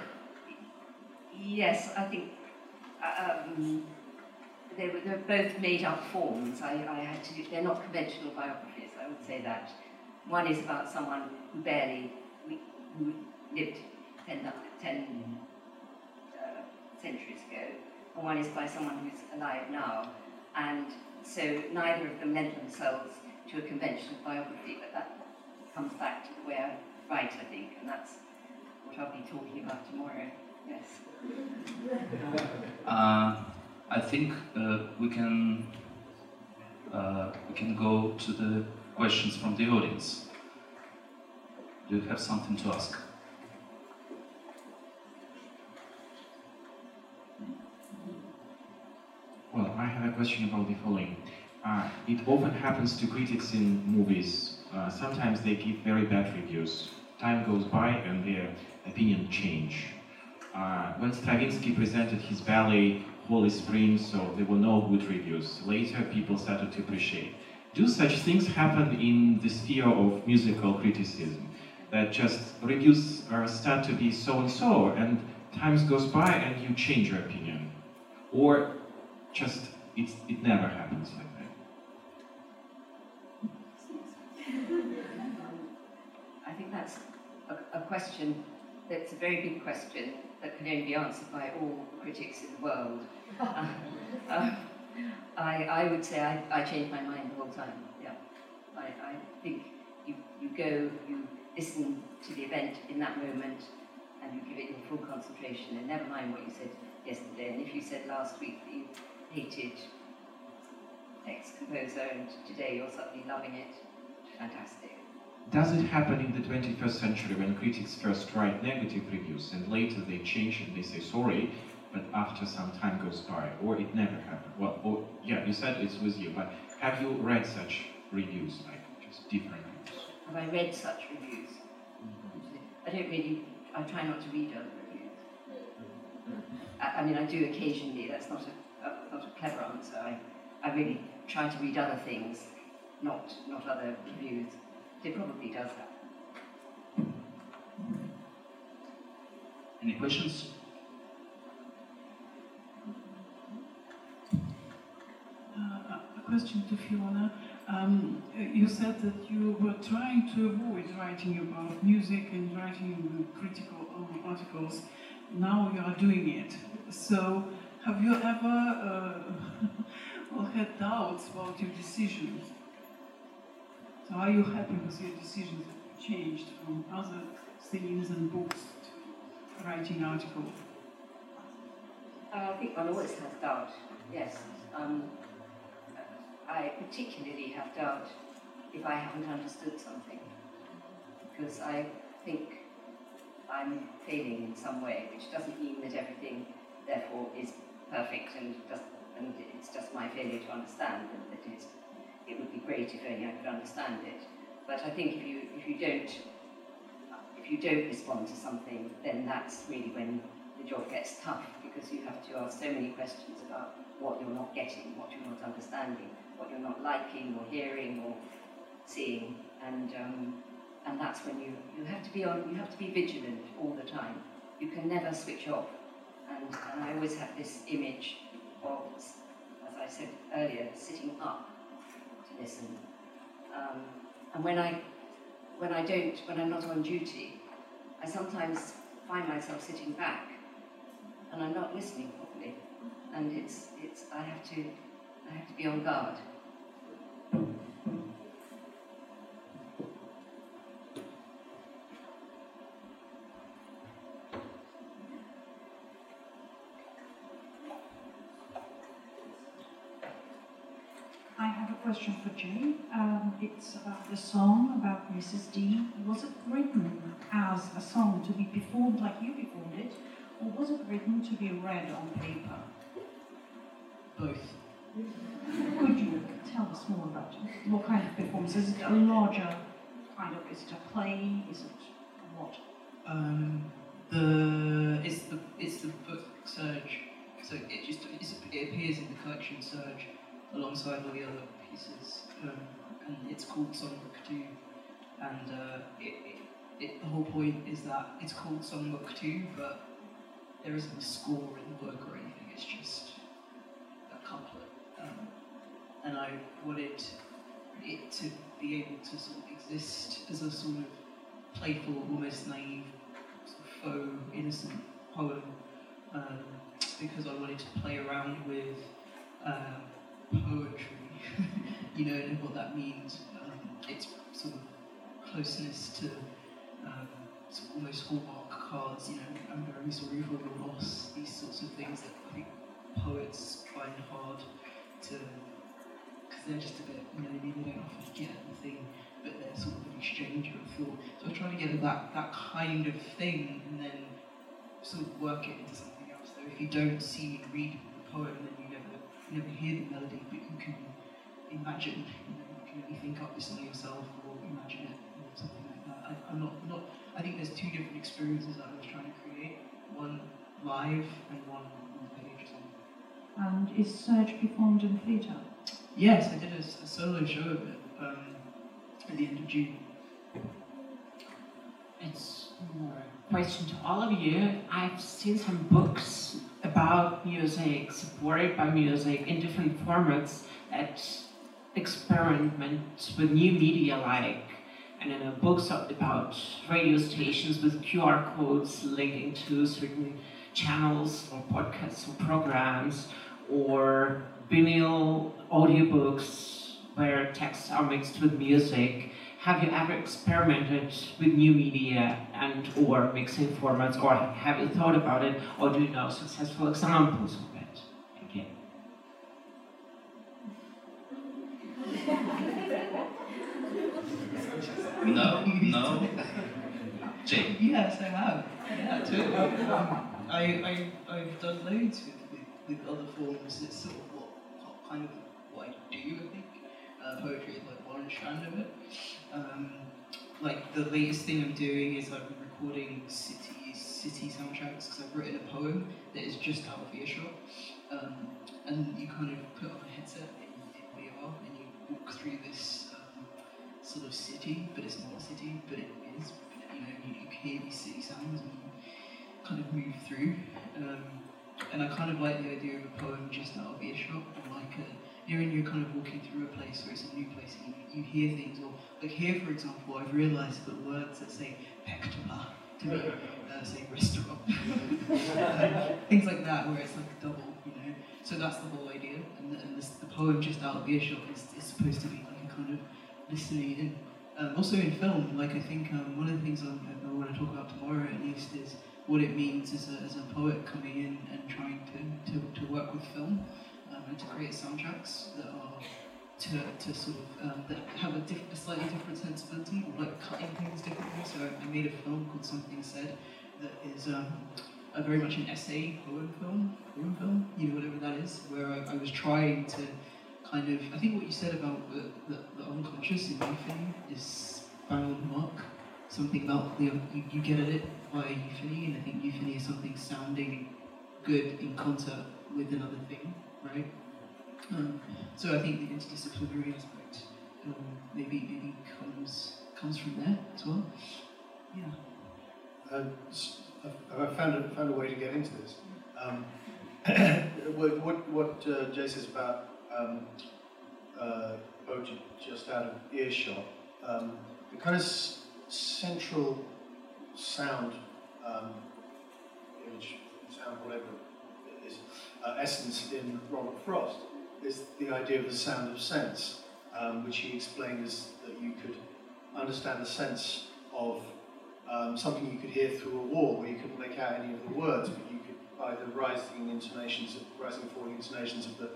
Speaker 4: yes, I think um, they were they're both made up forms. I, I had to. They're not conventional biographies. I would say that. One is about someone who barely who lived ten uh, centuries ago, and one is by someone who's alive now. And so neither of them lend themselves to a conventional biography, but that comes back to the way I write, I think, and that's what I'll be talking about tomorrow. Yes.
Speaker 1: Uh, I think uh, we can uh, we can go to the questions from the audience. Do you have something to ask?
Speaker 5: Well, I have a question about the following. Uh, it often happens to critics in movies. Uh, sometimes they give very bad reviews. Time goes by and their opinion change. Uh, when Stravinsky presented his ballet Holy Spring, so there were no good reviews. Later, people started to appreciate. Do such things happen in the sphere of musical criticism? That just reviews uh, start to be so and so, and times goes by and you change your opinion, or just it's, it never happens like that.
Speaker 4: I think that's a, a question that's a very big question that can only be answered by all critics in the world. Uh, uh, I, I would say I, I change my mind all the time. Yeah, I, I think you, you go, you listen to the event in that moment, and you give it your full concentration, and never mind what you said yesterday. And if you said last week that you hated X composer, and today you're suddenly loving it, fantastic.
Speaker 5: Does it happen in the 21st century when critics first write negative reviews and later they change and they say sorry, but after some time goes by, or it never happened? Well, or, yeah, you said it's with you, but have you read such reviews, like just different reviews?
Speaker 4: Have I read such reviews? I don't really, I try not to read other reviews. I, I mean, I do occasionally, that's not a, a, not a clever answer. I, I really try to read other things, not, not other reviews. It probably does that.
Speaker 1: Any questions?
Speaker 2: Uh, a question to Fiona. Um, you said that you were trying to avoid writing about music and writing critical um, articles. Now you are doing it. So, have you ever uh, had doubts about your decisions? So, are you happy with your decisions that changed from other themes and books to writing articles?
Speaker 4: Uh, I think one always has doubt, yes. Um, I particularly have doubt if I haven't understood something, because I think I'm failing in some way, which doesn't mean that everything, therefore, is perfect and, and it's just my failure to understand, that it, it would be great if only I could understand it. But I think if you, if you don't if you don't respond to something, then that's really when the job gets tough because you have to ask so many questions about what you're not getting, what you're not understanding, what you're not liking or hearing or seeing, and um, and that's when you, you have to be on you have to be vigilant all the time. You can never switch off, and, and I always have this image of, as I said earlier, sitting up listen. Um, and when I when I don't when I'm not on duty, I sometimes find myself sitting back and I'm not listening properly, and it's it's I have to I have to be on guard.
Speaker 6: It's about the song about Mrs. D. Was it written as a song to be performed like you performed it, or was it written to be read on paper?
Speaker 2: Both.
Speaker 6: Could you tell us more about it? What kind of performance? Is it a larger kind of, is it a play? Is it what?
Speaker 2: Um, the it's the it's the book Surge. So it just it appears in the collection Surge alongside all the other pieces, um, and it's called Songbook Two. And uh, it, it, the whole point is that it's called Songbook Two, but there isn't a score in the work or anything. It's just a couplet, um, and I wanted it to be able to sort of exist as a sort of playful, almost naive, sort of faux, innocent poem um, because I wanted to play around with um, poetry, you know, and what that means. Um, its sort of closeness to um, sort of almost hallmark cards, you know, I'm very sorry for your loss, these sorts of things that I think poets find hard to, because they're just a bit, you know, they don't often get the thing but they're sort of an exchanger of thought. So I trying to get that, that kind of thing and then sort of work it into something else. So if you don't see and read the poem, then you never, you never hear the melody, but you can imagine, you know, you can really think up this song yourself or imagine it or something like that. I, I'm not, not, I think there's two different experiences that I was trying to create. One live and one on page. So.
Speaker 6: And is Surge performed in theatre?
Speaker 2: Yes, I did a, a solo show of it. Um, at the end of June.
Speaker 7: It's more a question to all of you. I've seen some books about music, supported by music in different formats that experiment with new media like I don't know, books about radio stations with QR codes linking to certain channels or podcasts or programs, or vinyl audiobooks where texts are mixed with music. Have you ever experimented with new media and or mixing formats, or have you thought about it, or do you know successful examples
Speaker 1: No, no. Jay.
Speaker 2: Yes, I have. Yeah, totally. Um, I, I, I've done loads with, with, with other forms. It's sort of what, what kind of what I do, I think. Uh, poetry is like one strand of it. Um, like the latest thing I'm doing is I'm recording city city soundtracks because I've written a poem that is just out of earshot. Um, and you kind of put on a headset in, in VR and you walk through this sort of city, but it's not a city, but it is. You know, you, you hear these city sounds and kind of move through. Um, and I kind of like the idea of a poem just out of earshot, like a, you know, you're kind of walking through a place or it's a new place and you, you hear things, or like here, for example, I've realised that words that say pectola to me uh, say restaurant, things like that, where it's like double, you know. So that's the whole idea, and, the, and the poem just out of earshot is, is supposed to be like a kind of listening in. Um, also in film, like I think um, one of the things I, I want to talk about tomorrow at least is what it means as a, as a poet coming in and trying to, to, to work with film um, and to create soundtracks that are to, to sort of um, that have a, diff- a slightly different sensibility, like cutting things differently. So I, I made a film called Something Said that is um, a very much an essay poem film, poem film, you know whatever that is, where I, I was trying to kind of I think what you said about the, the, the unconscious in euphony is on mark. Something about the you, you get at it via euphony, and I think euphony is something sounding good in concert with another thing, right? Um, so I think the interdisciplinary aspect um, maybe maybe comes comes from there as well. Yeah.
Speaker 3: Uh, I've found a, found a way to get into this. Um, what what, what uh, Jay says about um, uh, just out of earshot, um, the kind of central sound, um, image, sound, whatever it is, uh, essence in Robert Frost is the idea of the sound of sense, um, which he explained as that you could understand the sense of um, something you could hear through a wall where you couldn't make out any of the words, but you could, by the rising intonations, of, rising and falling intonations of the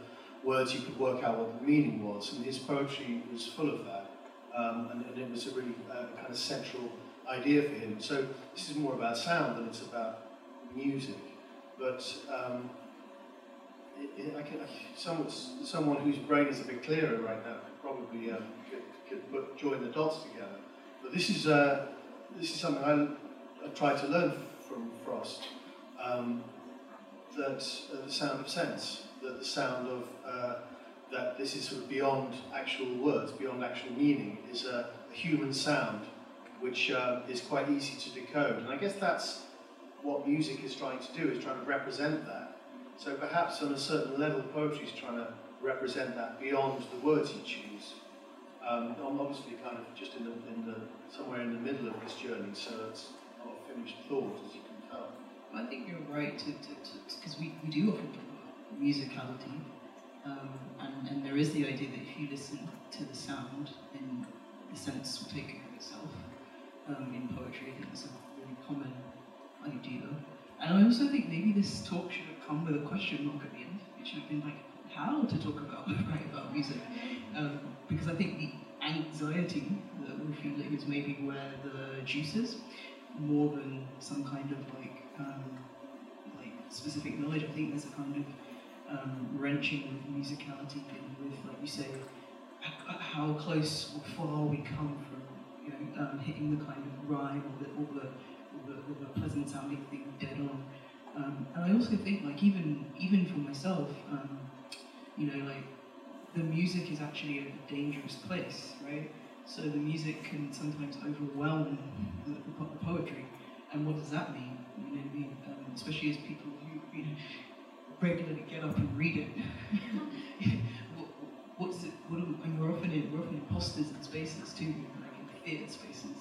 Speaker 3: words, you could work out what the meaning was. And his poetry was full of that, um, and, and it was a really uh, kind of central idea for him. So this is more about sound than it's about music, but um, it, it, I can, someone, someone whose brain is a bit clearer right now could probably um, could, could put, join the dots together. But this is uh, this is something I, I tried to learn from Frost. Um, that uh, the sound of sense, that the sound of uh, that this is sort of beyond actual words, beyond actual meaning, is a, a human sound, which uh, is quite easy to decode. And I guess that's what music is trying to do, is trying to represent that. So perhaps on a certain level, poetry is trying to represent that beyond the words you choose. Um, I'm obviously kind of just in the, in the somewhere in the middle of this journey, so it's not a finished thought, as you can tell.
Speaker 2: I think you're right because we, we do often musicality, um, and, and there is the idea that if you listen to the sound, then the sense will take of itself. Um, in poetry, I think that's a really common idea. And I also think maybe this talk should have come with a question mark at the end. It should have been like, how to talk about about music, um, because I think the anxiety that we're feeling is maybe where the juice is, more than some kind of like um, like specific knowledge. I think there's a kind of um, wrenching with musicality and with, like you say, how close or far we come from you know um, hitting the kind of rhyme or the or the, or the, or the pleasant sounding thing dead on. Um, and I also think like even even for myself, um, you know, like the music is actually a dangerous place, right? So the music can sometimes overwhelm the, the, poetry. And what does that mean? You know? Um, especially as people who you know, regularly get up and read it. what, what's it? What am, and we're often in, we're often in spaces too, like in theatre spaces.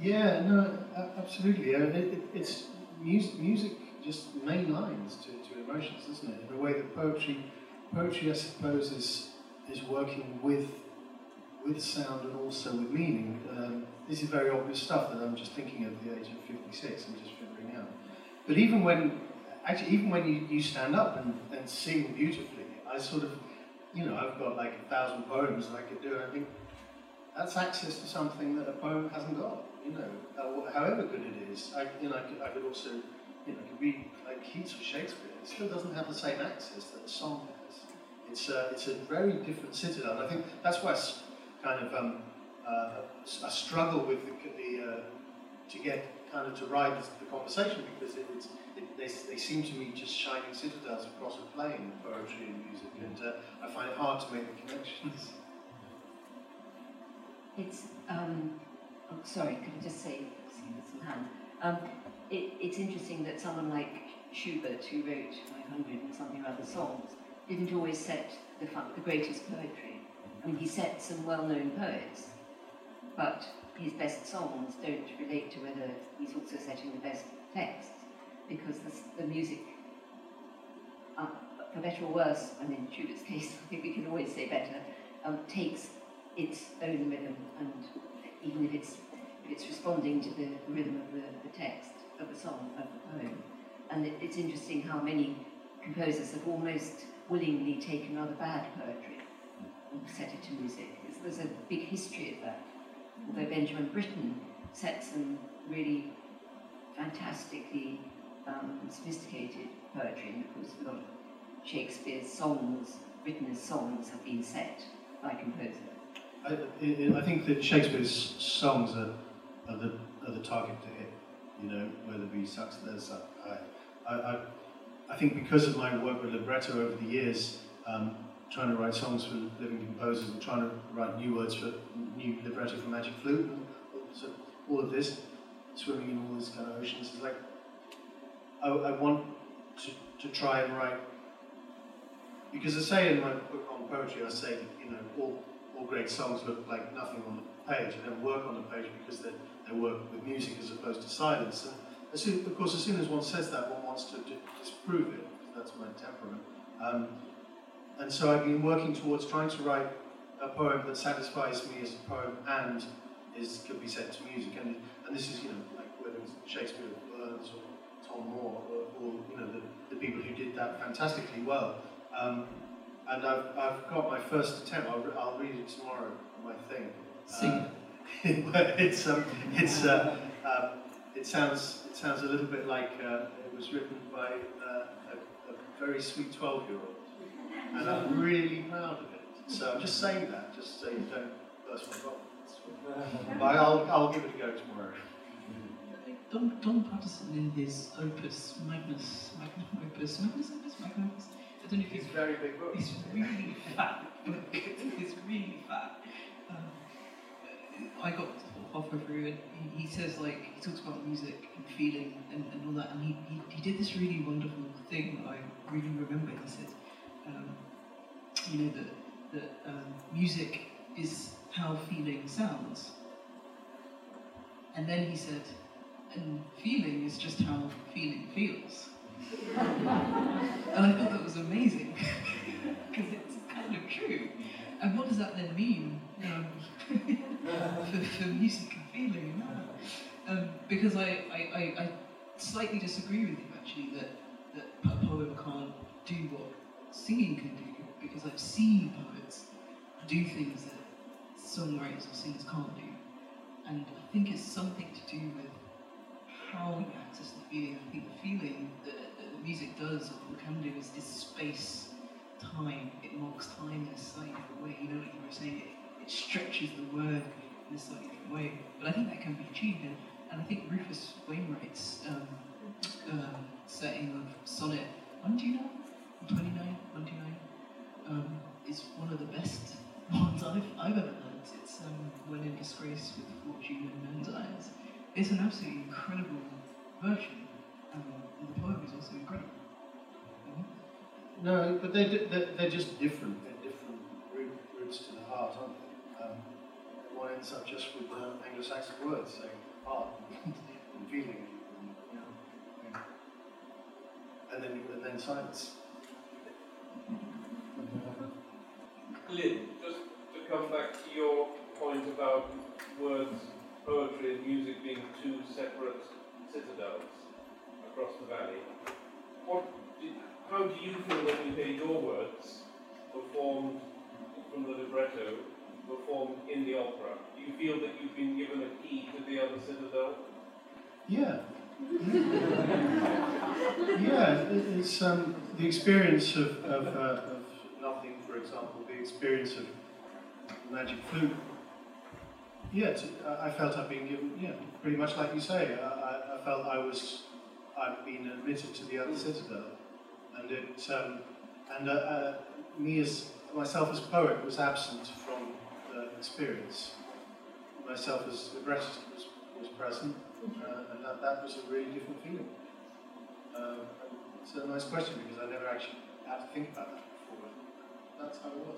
Speaker 3: Yeah, no, absolutely. Uh, It, it, it's music. Music just main lines to, to emotions, isn't it? In a way that poetry, poetry, I suppose, is is working with with sound and also with meaning. Um, this is very obvious stuff that I'm just thinking at the age of 56 and just figuring out. But even when, actually, even when you, you stand up and, and sing beautifully, I sort of, you know, I've got like a thousand poems that I could do, and I think that's access to something that a poem hasn't got. You know, uh, however good it is, I, you know, I could, I could also, you know, could read like Keats or Shakespeare. It still doesn't have the same access that a song has. It's a, it's a very different citadel, and I think that's why it's kind of um, uh, a struggle with the, the uh, to get kind of to ride the conversation because it, it's, it, they, they seem to me just shining citadels across a plane, of poetry and music, and uh, I find it hard to make the connections.
Speaker 4: It's, um, oh, sorry, could I just say, see hand. Um, it, it's interesting that someone like Schubert, who wrote 500 and something other songs, didn't always set the, the greatest poetry. I mean, he set some well-known poets, but his best songs don't relate to whether he's also setting the best texts, because the, the music, uh, for better or worse, and in Schubert's case, I think we can always say better, um, takes its own rhythm, and even if it's if it's responding to the rhythm of the, the text of the song of the poem, and it, it's interesting how many composers have almost willingly taken rather bad poetry and set it to music. There's a big history of that. Although Benjamin Britten set some really fantastically um, sophisticated poetry, and of course a lot of Shakespeare's songs, written as songs, have been set by composers.
Speaker 3: I, I, think that Shakespeare's songs are, are, the, are the target to hit, you know, whether it be sucks, there's I, I, I think because of my work with libretto over the years, um, trying to write songs for living composers and trying to write new words for new libretto for Magic Flute, and so all of this, swimming in all these kind of oceans, is like, I, I want to, to try and write, because I say in my book on poetry, I say, you know, all all great songs look like nothing on the page and don't work on the page because they, they work with music as opposed to silence. And soon, of course, as soon as one says that, one wants to disprove it, that's my temperament. Um, and so I've been working towards trying to write a poem that satisfies me as a poem and is could be set to music. And, and this is, you know, like whether it's Shakespeare or Burns or Tom Moore or, or you know, the, the people who did that fantastically well. Um, and I've, I've got my first attempt. I'll, I'll read it tomorrow on my thing.
Speaker 2: Sing. Uh,
Speaker 3: it's um, it's uh, uh, it sounds it sounds a little bit like uh, it was written by uh, a, a, very sweet twelve-year-old, and I'm really proud of it. So I'm just saying that, just so you don't burst my bubble. But I'll I'll give it a go tomorrow.
Speaker 2: Don, Don Paterson in his opus Magnus, Magnum opus, Magnus opus, Magnum opus, I don't know if
Speaker 3: it's very big book.
Speaker 2: It's really fat. book. it's really fat. Um, I got halfway through and he, he, says like he talks about music and feeling and, and all that and he, he, he did this really wonderful thing that I really remember. He said, um, you know that that um, music is how feeling sounds. And then he said, and feeling is just how feeling feels and I thought that was amazing because it's kind of true. And what does that then mean um, for, for, music and feeling? Um, because I, I, I, I, slightly disagree with you actually that, that a poem can't do what singing can do because I've seen poets do things that songwriters or singers can't do. And I think it's something to do with how you access the feeling. I think the feeling that music does, or can do, is this space, time. It marks time in a slightly different way. You know, like you were saying, it, it stretches the word in a slightly different way. But I think that can be achieved, and, and I think Rufus Wainwright's um, um, setting of sonnet It's an absolutely incredible version and the poem is also incredible.
Speaker 3: No, but they, they're, they're just different. They're different roots to the heart, aren't they? Um, one ends up just with the Anglo-Saxon words saying heart and feeling. then and then silence.
Speaker 8: Lynn, just to come back to your point about words, poetry, and music being two separate citadels across the valley. What, how do you feel when you hear your words performed from the libretto, performed in the opera? Do you feel that you've been given a key to the other citadel?
Speaker 3: Yeah. yeah, it's um, the experience of, of, uh, of nothing, for example, the experience of magic flute. Yeah, it's, I I felt I've been given, yeah, pretty much like you say. I, I, felt I was, I've been admitted to the other citadel, and it, um, and uh, uh, me as myself as poet was absent from the experience. Myself as librettist was, was present, uh, and that, that was a really different feeling. Um, it's a nice question because I never actually had to think about that before. That's how it was.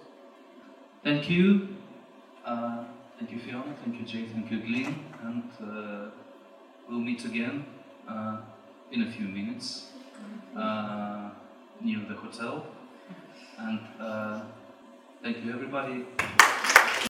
Speaker 1: Thank you. Thank you, Fiona. Thank you, Jay. Thank you, Glyn. And uh, we'll meet again uh, in a few minutes uh, near the hotel. And uh, thank you, everybody.